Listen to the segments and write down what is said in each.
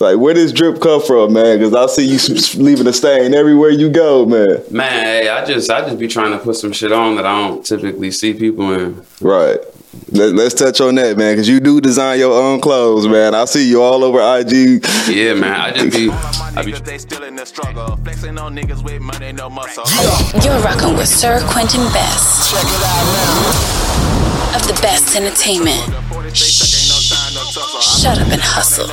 Like, where does drip come from, man? Because I see you leaving a stain everywhere you go, man. Man, hey, I just I just be trying to put some shit on that I don't typically see people in. Right. Let, us touch on that, man, because you do design your own clothes, man. I see you all over IG. Yeah, man. I just be. I be You're rocking with Sir Quentin Best. Check it out now. Of the best entertainment. Shut up and hustle.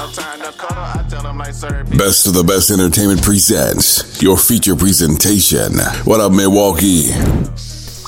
Best of the Best Entertainment presents your feature presentation. What up, Milwaukee?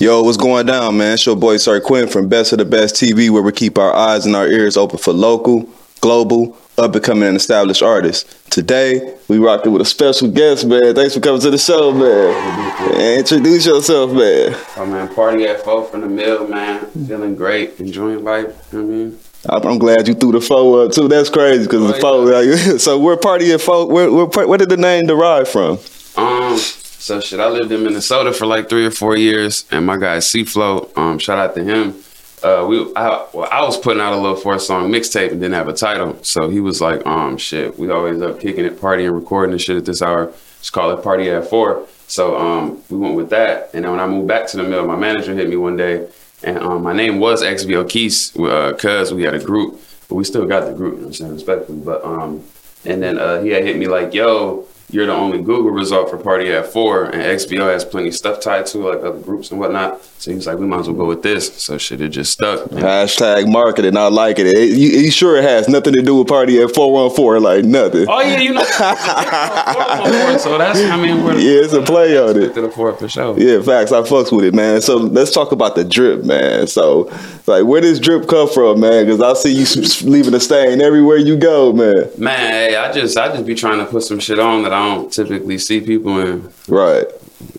Yo, what's going down, man? It's your boy Sir Quinn from Best of the Best TV, where we keep our eyes and our ears open for local, global, up and coming and established artists. Today, we rocked it with a special guest, man. Thanks for coming to the show, man. Introduce yourself, man. Oh, man, party at four from the mill, man. Feeling great, enjoying life. You know what I mean? I'm glad you threw the four up too. That's crazy because oh, the four. Yeah. so we're party at four. Where, where, where did the name derive from? Um. So shit, I lived in Minnesota for like three or four years, and my guy C Flow. Um. Shout out to him. Uh, we I, well, I was putting out a little four song mixtape and didn't have a title, so he was like, um, shit, we always up kicking it, partying, recording and shit at this hour. Just call it party at four. So um, we went with that, and then when I moved back to the mill, my manager hit me one day and um, my name was XBO Keys because uh, we had a group, but we still got the group, you know what I'm saying, respectfully. But um, and then uh, he had hit me like, yo, you're the only Google result for Party at Four, and XBO has plenty of stuff tied to like other groups and whatnot. So he was like, we might as well go with this. So shit, it just stuck. Man. Hashtag marketing, I like it. it you, you, sure it has nothing to do with Party at Four One Four, like nothing. Oh yeah, you know, so that's I mean, we're yeah, it's a play on it. To the four for sure. Yeah, facts. I fucks with it, man. So let's talk about the drip, man. So like, where does drip come from, man? Because I see you leaving a stain everywhere you go, man. Man, hey, I just I just be trying to put some shit on that I don't typically see people in. Right.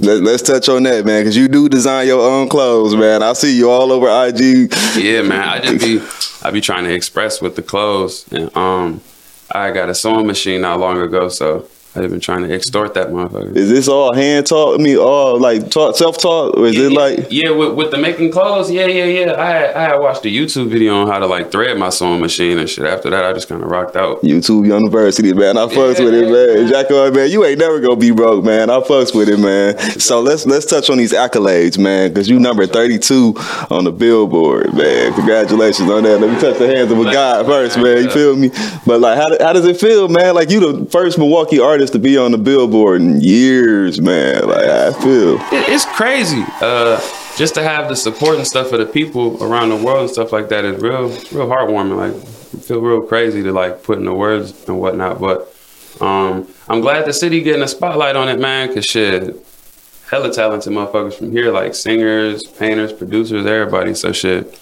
Let, us touch on that, man, because you do design your own clothes, man. I see you all over IG. Yeah, man. I just be I be trying to express with the clothes, and um, I got a sewing machine not long ago, so I've been trying to extort that motherfucker. Is this all hand taught? I mean, all like taught, self talk, or is yeah, it like? Yeah, with, with the making clothes. Yeah, yeah, yeah. I I had watched a YouTube video on how to like thread my sewing machine and shit. After that, I just kind of rocked out. YouTube University, man. I fucks yeah, with it, man. Jacko, uh, man, you ain't never gonna be broke, man. I fucks with it, man. So let's let's touch on these accolades, man, because you number thirty two on the Billboard, man. Congratulations on that. Let me touch the hands of a God first, man. You feel me? But like, how how does it feel, man? Like you the first Milwaukee artist to be on the Billboard billboard in years, man. Like I feel it's crazy. Uh, just to have the support and stuff for the people around the world and stuff like that is real, real heartwarming. Like I feel real crazy to like put in the words and whatnot. But um, I'm glad the city getting a spotlight on it, man. Cause shit, hella talented motherfuckers from here, like singers, painters, producers, everybody. So shit,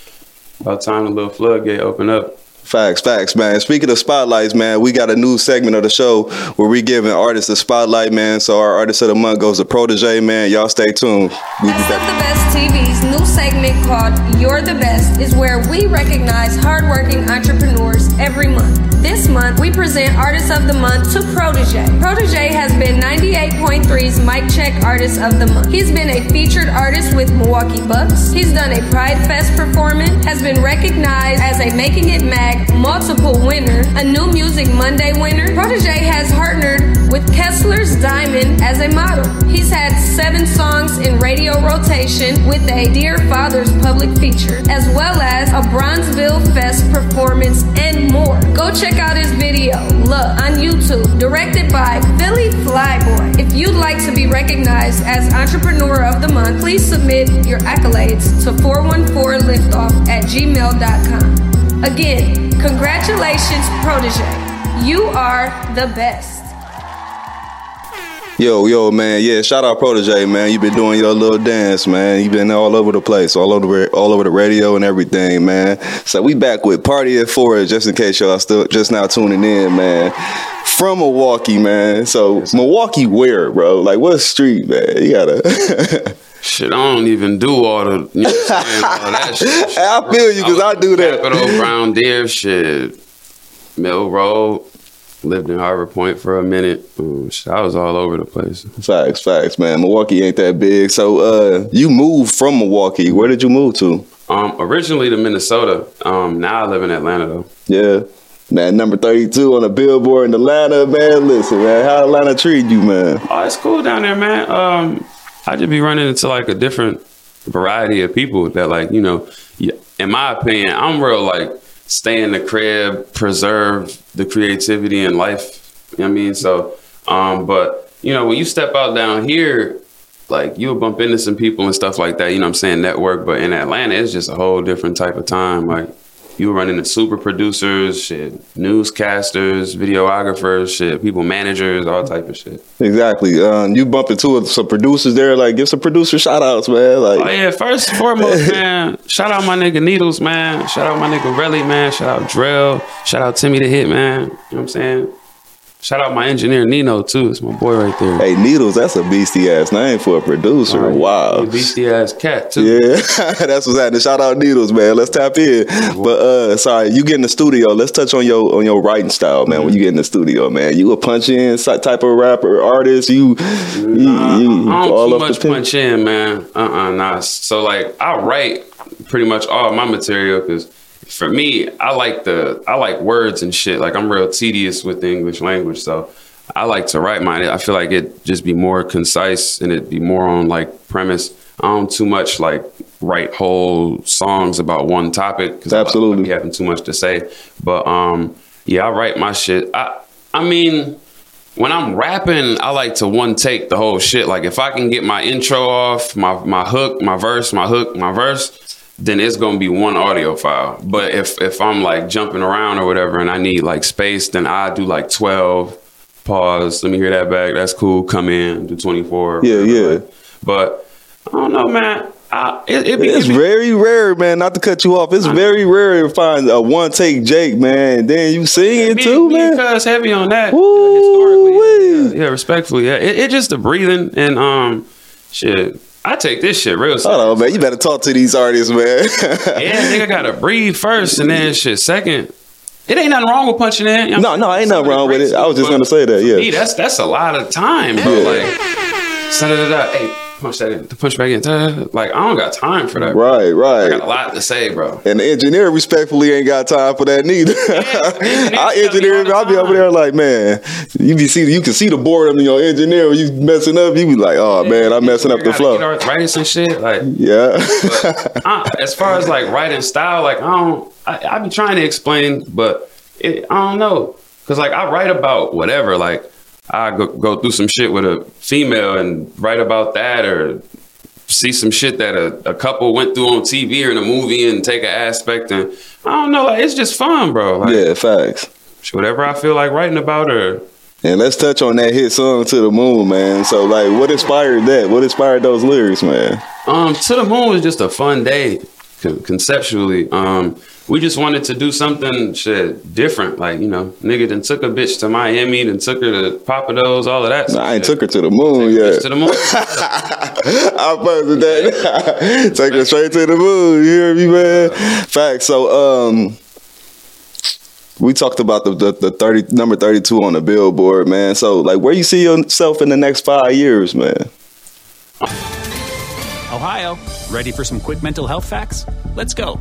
about time the little floodgate open up. Facts, facts, man. Speaking of spotlights, man, we got a new segment of the show where we giving artists a spotlight, man. So our artist of the month goes to Protege, man. Y'all stay tuned. We Best of the Best TV's new segment called You're the Best is where we recognize hardworking entrepreneurs every month. This month, we present Artist of the Month to Protege. Protege has been 98.3's Mic Check Artist of the Month. He's been a featured artist with Milwaukee Bucks. He's done a Pride Fest performance, has been recognized as a Making It Mag multiple winner, a New Music Monday winner. Protege has partnered with Kessler's Diamond as a model. He's had seven songs in radio rotation with a Dear Father's public feature, as well as a Bronzeville Fest performance and more. Go check out his video, Look, on YouTube, directed by Philly Flyboy. If you'd like to be recognized as Entrepreneur of the Month, please submit your accolades to 414liftoff at gmail.com. Again, congratulations, Protege. You are the best. Yo, yo, man, yeah, shout out Protege, man. You've been doing your little dance, man. You've been all over the place, all over, all over the radio and everything, man. So we back with Party at Four, just in case y'all still just now tuning in, man. from Milwaukee, man. So Milwaukee, where, bro? Like what street, man? You gotta. Shit, I don't even do all the, you know saying, all that shit. shit. I feel you, 'cause I was do that. Capitol, Brown Deer, shit, Mill Road. Lived in Harbor Point for a minute. Shit, I was all over the place. facts, facts, man. Milwaukee ain't that big. So uh, you moved from Milwaukee. Where did you move to? Um, originally to Minnesota. Um, now I live in Atlanta though. Yeah. Man, number 32 on the billboard in Atlanta, man. Listen, man, how Atlanta treat you, man? Oh, it's cool down there, man. Um, I just be running into like a different variety of people that like, you know, in my opinion, I'm real like stay in the crib, preserve the creativity in life. You know what I mean? So, um, but you know, when you step out down here, like you'll bump into some people and stuff like that, you know what I'm saying, network, but in Atlanta it's just a whole different type of time. Like you were running into super producers, shit, newscasters, videographers, shit, people managers, all type of shit. Exactly. Um, you bump into some producers there, like give some producer shout outs, man. Like Oh yeah, first and foremost, man, shout out my nigga Needles, man. Shout out my nigga Relly, man. Shout out Drell. Shout out Timmy the Hit, man. You know what I'm saying? Shout out my engineer Nino too. It's my boy right there. Hey, Needles, that's a beastie ass name for a producer. Alright, Wow. beastie ass cat too. Yeah, that's what's happening. Shout out Needles, man. Let's tap in. But uh sorry, you get in the studio. Let's touch on your on your writing style, man. When you get in the studio, man, you a punch in type of rapper artist. You, you, you I all don't too much punch in, man. Uh uh nah. So like I write pretty much all my material because for me, I like the I like words and shit. Like I'm real tedious with the English language, so I like to write mine. I feel like it just be more concise and it be more on like premise. I don't too much like write whole songs about one topic because Absolutely. Be having too much to say. But um, yeah, I write my shit. I I mean when I'm rapping, I like to one take the whole shit. Like if I can get my intro off, my my hook, my verse, my hook, my verse, then it's gonna be one audio file. But if if I'm like jumping around or whatever and I need like space, then I do like 12, pause, let me hear that back. That's cool. Come in, do 24. Yeah, whatever, yeah. But I don't know, man. I, it, it be, It's it be- very rare, man. Not to cut you off, it's very rare to find a one take Jake, man. Then you sing it me, too, man. Cuz heavy on that. Woo-wee. historically, yeah, yeah, respectfully, yeah. It, it just the breathing and um, shit. I take this shit real serious. Hold on, man. You better talk to these artists, man. Yeah, nigga gotta breathe first and then shit second. It ain't nothing wrong with punching in. you know No, no, ain't nothing Some of the wrong with it. I was just gonna say that, yeah. Me, that's that's a lot of time, bro. Yeah. Like, da da da. Hey, punch that in. Punch back in. Like, I don't got time for that. bro. right, I got a lot to say, bro. And the engineer respectfully ain't got time for that neither. Our tell engineer, I'll be over there like, man, you be see, you can see the boredom in your engineer when you messing up. You be like, oh man, I'm messing up the flow. Writing some shit like. Yeah, I, uh, as far as like writing style, like I don't, I, I be trying to explain, but it, I don't know, cause like I write about whatever. Like I go, go through some shit with a female and write about that, or see some shit that a, a couple went through on TV or in a movie and take an aspect, and I don't know, like it's just fun, bro. Like yeah, facts. whatever I feel like writing about, or And let's touch on that hit song "To the Moon," man. So, like, what inspired that? What inspired those lyrics, man? Um, to the moon was just a fun day, conceptually. Um, we just wanted to do something shit different, like you know, nigga then took a bitch to Miami, then took her to Barbados, all of that. Nah, I ain't took her to the moon Bitch yet. to the moon. I fuck with that. Take her straight to the moon. You hear me, man? Facts. So, um, we talked about the, the the thirty number thirty two on the billboard, man. So, like, where you see yourself in the next five years, man? Ohio, ready for some quick mental health facts? Let's go.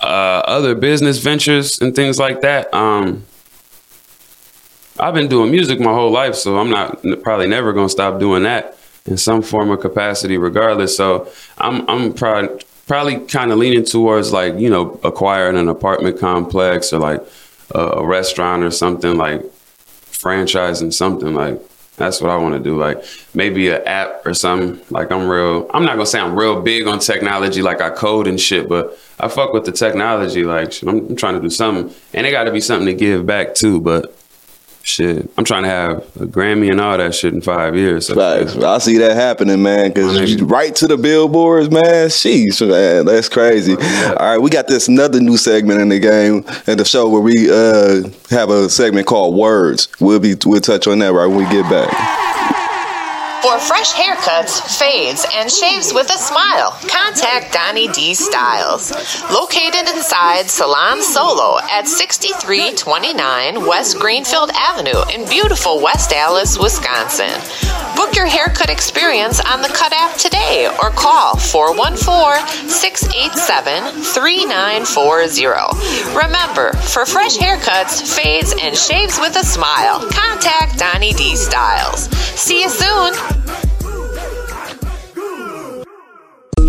uh, other business ventures and things like that. Um, I've been doing music my whole life, so I'm not probably never gonna stop doing that in some form or capacity, regardless. So I'm I'm probably probably kind of leaning towards like you know acquiring an apartment complex or like a, a restaurant or something like franchising something like. That's what I want to do. Like maybe an app or something. Like I'm real. I'm not gonna say I'm real big on technology. Like I code and shit, but I fuck with the technology. Like I'm, I'm trying to do something, and it got to be something to give back too. But shit, I'm trying to have a Grammy and all that shit in five years. So Facts. I see that happening, man. Cause My right to the billboards, man. Sheesh, man, that's crazy. All right, we got this another new segment in the game in the show where we uh have a segment called Words. We'll be we'll touch on that right when we get back. For fresh haircuts, fades, and shaves with a smile, contact Donnie D Styles. Located inside Salon Solo at 6329 West Greenfield Avenue in beautiful West Allis, Wisconsin. Book your haircut experience on the Cut app today or call 414 687 3940. Remember, for fresh haircuts, fades, and shaves with a smile, contact Donnie D Styles. See you soon.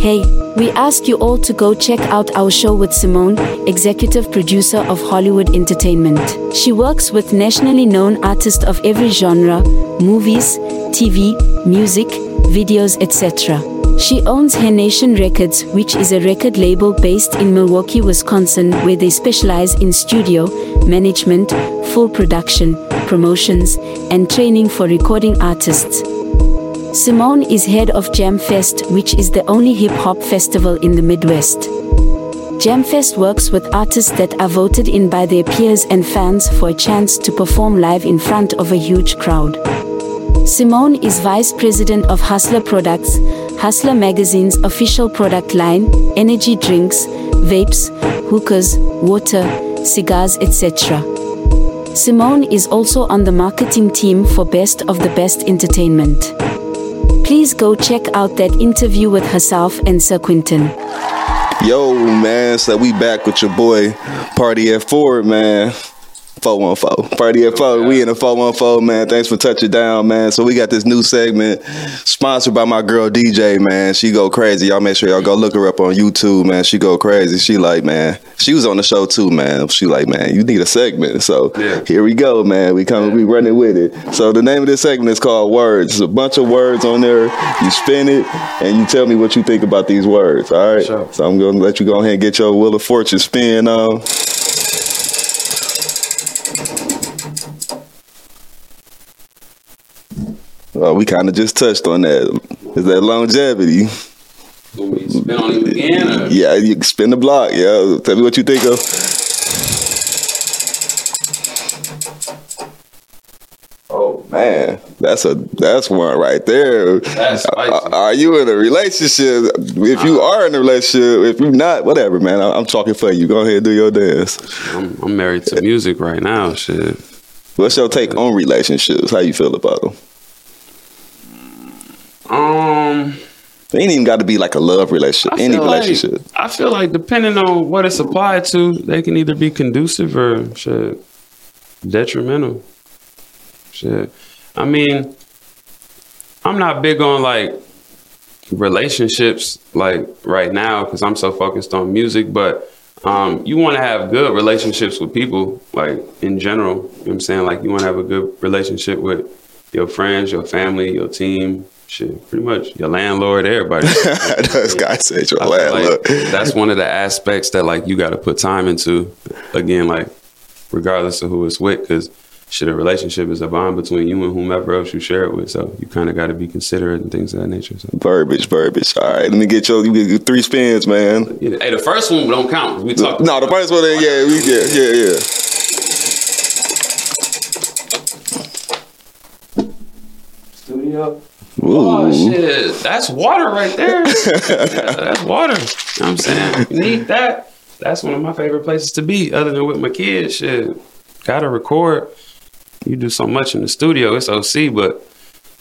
Hey, we ask you all to go check out our show with Simone, executive producer of Hollywood Entertainment. She works with nationally known artists of every genre movies, TV, music, videos, etc. She owns Her Nation Records, which is a record label based in Milwaukee, Wisconsin, where they specialize in studio, management, full production, promotions, and training for recording artists. Simone is head of Jamfest, which is the only hip hop festival in the Midwest. Jamfest works with artists that are voted in by their peers and fans for a chance to perform live in front of a huge crowd. Simone is vice president of Hustler Products, Hustler Magazine's official product line, energy drinks, vapes, hookahs, water, cigars, etc. Simone is also on the marketing team for Best of the Best Entertainment. Please go check out that interview with herself and Sir Quinton. Yo, man, so we back with your boy Party at Four, man. 414. Party at Four. We in the 414, man. Thanks for touching down, man. So we got this new segment sponsored by my girl DJ, man. She go crazy. Y'all make sure y'all go look her up on YouTube, man. She go crazy. She like, man. She was on the show too, man. She like, man, you need a segment. So Yeah. here we go, man. We coming, we running with it. So the name of this segment is called Words. There's a bunch of words on there. You spin it and you tell me what you think about these words. All right. Sure. So I'm gonna let you go ahead and get your Wheel of Fortune spin on. Well, we kind of just touched on that. Is that longevity? Spin on it again, or? Yeah, you spin the block. Yeah, tell me what you think of. Oh man, that's a that's one right there. That's uh, spicy. Are, are you in a relationship? If you uh-huh. are in a relationship, if you're not, whatever, man. I- I'm talking for you. Go ahead and do your dance. I'm, I'm married to music right now. Shit. What's your take on relationships? How you feel about them? Um, It ain't even got to be like a love relationship. Any feel like- relationship. I feel like depending on what it's applied to, they can either be conducive or shit detrimental. Shit. I mean, I'm not big on like relationships like right now because I'm so focused on music, but um, you want to have good relationships with people, like in general. You know what I'm saying? Like you want to have a good relationship with your friends, your family, your team, shit, pretty much your landlord, everybody. Those guys said your I feel like landlord. that's one of the aspects that like you got to put time into. Again, like regardless of who it's with, because shit, a relationship is a bond between you and whomever else you share it with. So you kind of got to be considerate and things of that nature. So. Verbiage, verbiage. All right, let me get your, you get three spins, man. Hey, the first one don't count. We talked. No, the first one, yeah, we yeah, yeah, yeah. Studio. Oh shit, that's water right there. Yeah, that's water. You know I'm saying? You need that. That's one of my favorite places to be, other than with my kids. Shit, gotta record. You do so much in the studio. It's OC, but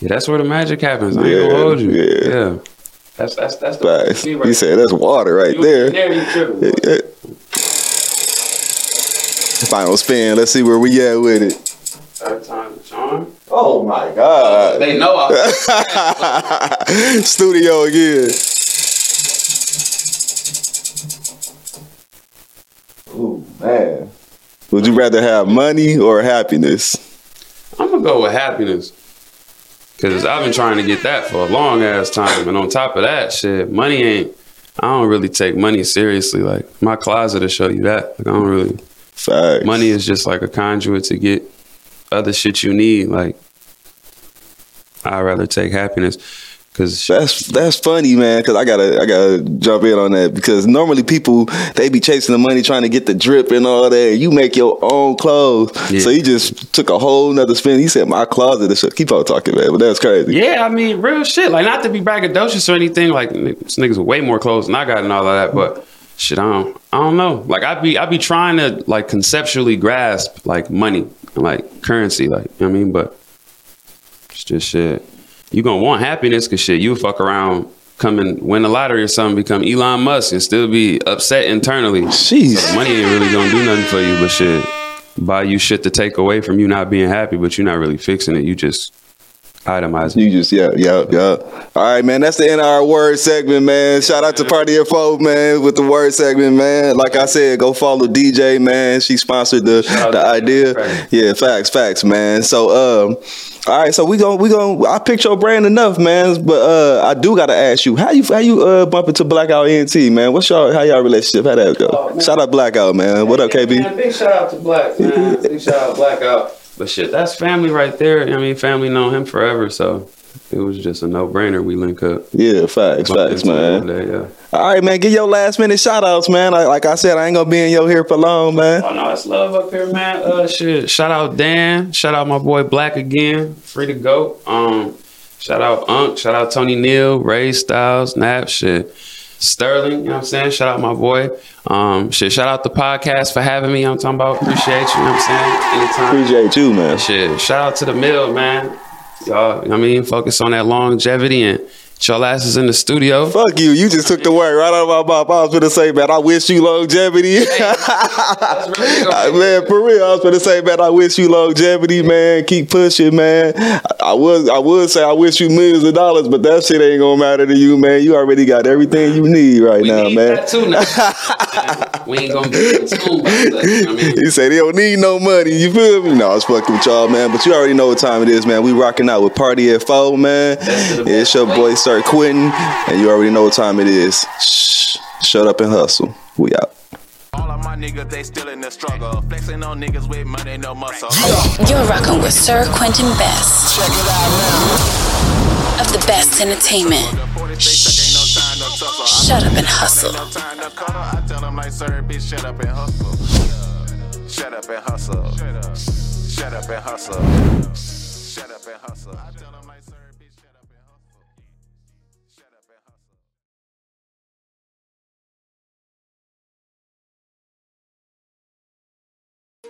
yeah, that's where the magic happens. I ain't Yeah, gonna hold you. yeah. Yeah, that's that's that's the Facts. right You said that's water right You there. there, you. Yeah. Final spin. Let's see where we at with it. Oh my God. They know I. Studio again. Ooh, man. Would you rather have money or happiness? I'm gonna go with happiness. Cause I've been trying to get that for a long ass time. And on top of that, shit, money ain't I don't really take money seriously. Like my closet will show you that. Like I don't really Facts. money is just like a conduit to get other shit you need. Like I'd rather take happiness. Cause That's that's funny, man. Cause I gotta I gotta jump in on that because normally people they be chasing the money trying to get the drip and all that. You make your own clothes, Yeah. so you just took a whole nother spin. He said my closet. Is keep on talking, man. But that's crazy. Yeah, I mean, real shit. Like, not to be braggadocious or anything. Like, this niggas with way more clothes than I got and all of that. But shit, I don't, I don't know. Like, I be, I be trying to like conceptually grasp like money, like currency. Like, you know what I mean, but it's just shit. You gonna want happiness, cause shit, you fuck around, come and win the lottery or something, become Elon Musk, and still be upset internally. Jeez. So money ain't really gonna do nothing for you, but shit, buy you shit to take away from you not being happy, but you're not really fixing it. You just itemizing. You just yeah yeah yeah. All right, man. That's the end of our word segment, man. Shout out to Party of Four, man, with the word segment, man. Like I said, go follow DJ, man. She sponsored the out the idea. DJ. Yeah, facts, facts, man. So um, all right, so we gon' we gon' I picked your brand enough, man. But uh, I do gotta ask you, how you how you uh bump into Blackout ENT, man? What's y'all how y'all relationship? How that go? Shout out Blackout, man. What up, KB? Man, big shout out to Black, man. Big shout out Blackout. But shit, that's family right there. I mean, family known him forever, so it was just a no brainer. We link up. Yeah, facts, facts, man. day, yeah. All right, man. Give your last minute shout outs, man. Like, like I said, I ain't gonna be in your here for long, man. Oh no, it's love up here, man. Uh, shit. Shout out Dan. Shout out my boy Black again. Free to go. Um, shout out Unc. Shout out Tony Neal, Ray Styles, Nap. Shit. Sterling, you know what I'm saying? Shout out my boy. Um, shit, shout out the podcast for having me. I'm talking about appreciate you, you know what I'm saying? Anytime. Appreciate you, man. Shit, shout out to the mill, man. Y'all, you know what I mean, focus on that longevity and get y'all asses in the studio. Fuck you. You just took the word right out of my mouth. I was gonna say, man, I wish you longevity. Really man, for real, I was gonna say, man, I wish you longevity, man. Keep pushing, man. I, would, I would say, I wish you millions of dollars, but that shit ain't gonna matter to you, man. You already got everything you need right we now, need man. that too now. we ain't gonna be in tune about that. You know I mean? He said he don't need no money. You feel me? No, I was fucking with y'all, man. But you already know what time it is, man. We rocking out with Party at Four, man. It's your boy Sir Quentin, and you already know what time it is. Shh, shut up and hustle. We out. All my niggas, they still in the struggle. Flexing on niggas with money, no muscle. You're rocking with Sir Quentin Best. Check it out now. Of the best entertainment. Shut up and hustle. No time to cuddle. I tell them like, sir, bitch, shut up and hustle. Shut up and hustle. Shut up and hustle. Shut up and hustle.